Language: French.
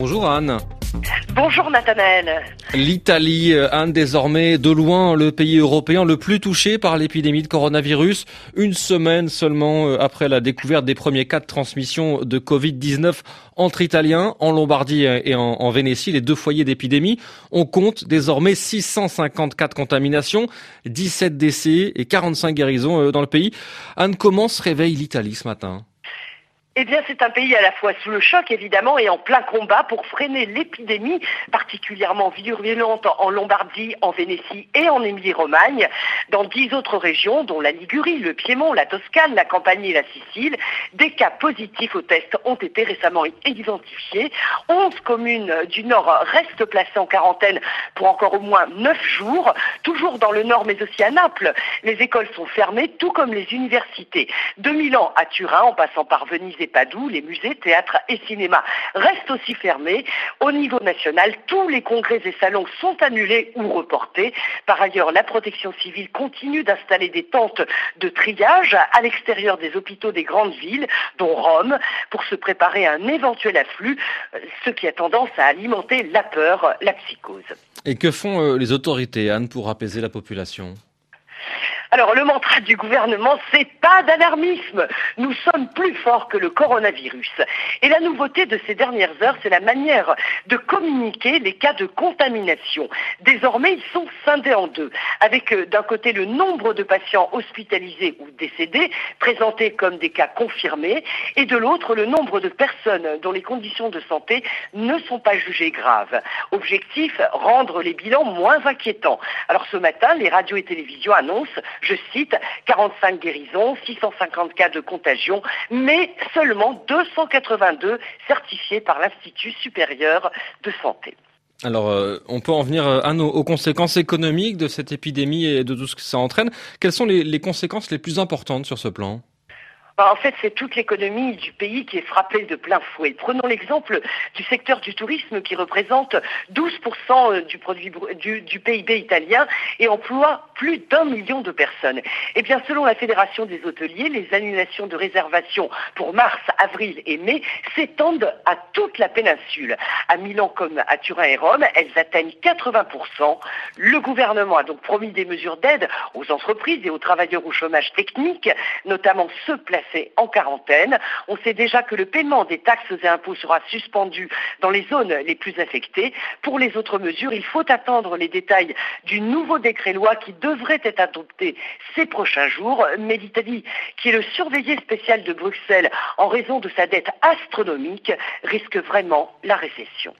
Bonjour Anne. Bonjour Nathanaël. L'Italie, euh, Anne, désormais de loin le pays européen le plus touché par l'épidémie de coronavirus. Une semaine seulement euh, après la découverte des premiers cas de transmission de Covid-19 entre Italiens, en Lombardie et en, Vénétie, les deux foyers d'épidémie. On compte désormais 654 contaminations, 17 décès et 45 guérisons euh, dans le pays. Anne, comment se réveille l'Italie ce matin? Eh bien, c'est un pays à la fois sous le choc, évidemment, et en plein combat pour freiner l'épidémie, particulièrement virulente en Lombardie, en Vénétie et en Émilie-Romagne. Dans dix autres régions, dont la Ligurie, le Piémont, la Toscane, la Campanie et la Sicile, des cas positifs au test ont été récemment identifiés. Onze communes du Nord restent placées en quarantaine pour encore au moins neuf jours. Toujours dans le Nord, mais aussi à Naples, les écoles sont fermées, tout comme les universités. De Milan à Turin, en passant par Venise Padoue, les musées, théâtres et cinémas restent aussi fermés. Au niveau national, tous les congrès et salons sont annulés ou reportés. Par ailleurs, la protection civile continue d'installer des tentes de triage à l'extérieur des hôpitaux des grandes villes, dont Rome, pour se préparer à un éventuel afflux, ce qui a tendance à alimenter la peur, la psychose. Et que font euh, les autorités, Anne, pour apaiser la population? Alors le mantra du gouvernement, c'est pas d'alarmisme. Nous sommes plus forts que le coronavirus. Et la nouveauté de ces dernières heures, c'est la manière de communiquer les cas de contamination. Désormais, ils sont scindés en deux, avec euh, d'un côté le nombre de patients hospitalisés ou décédés, présentés comme des cas confirmés, et de l'autre le nombre de personnes dont les conditions de santé ne sont pas jugées graves. Objectif, rendre les bilans moins inquiétants. Alors ce matin, les radios et télévisions annoncent je cite, 45 guérisons, 650 cas de contagion, mais seulement 282 certifiés par l'Institut supérieur de santé. Alors, euh, on peut en venir euh, aux conséquences économiques de cette épidémie et de tout ce que ça entraîne. Quelles sont les conséquences les plus importantes sur ce plan? Bah, en fait, c'est toute l'économie du pays qui est frappée de plein fouet. Prenons l'exemple du secteur du tourisme qui représente 12% euh, du, PIB italien et emploie plus d'un million de personnes. Eh bien, selon la Fédération des hôteliers, les annulations de réservation pour mars, avril et mai s'étendent à toute la péninsule. À Milan comme à Turin et Rome, elles atteignent 80%. Le gouvernement a donc promis des mesures d'aide aux entreprises et aux travailleurs au chômage technique, notamment ceux en quarantaine. On sait déjà que le paiement des taxes et impôts sera suspendu dans les zones les plus affectées. Pour les autres mesures, il faut attendre les détails du nouveau décret-loi qui devrait être adopté ces prochains jours. Mais l'Italie, qui est le surveillé spécial de Bruxelles en raison de sa dette astronomique, risque vraiment la récession.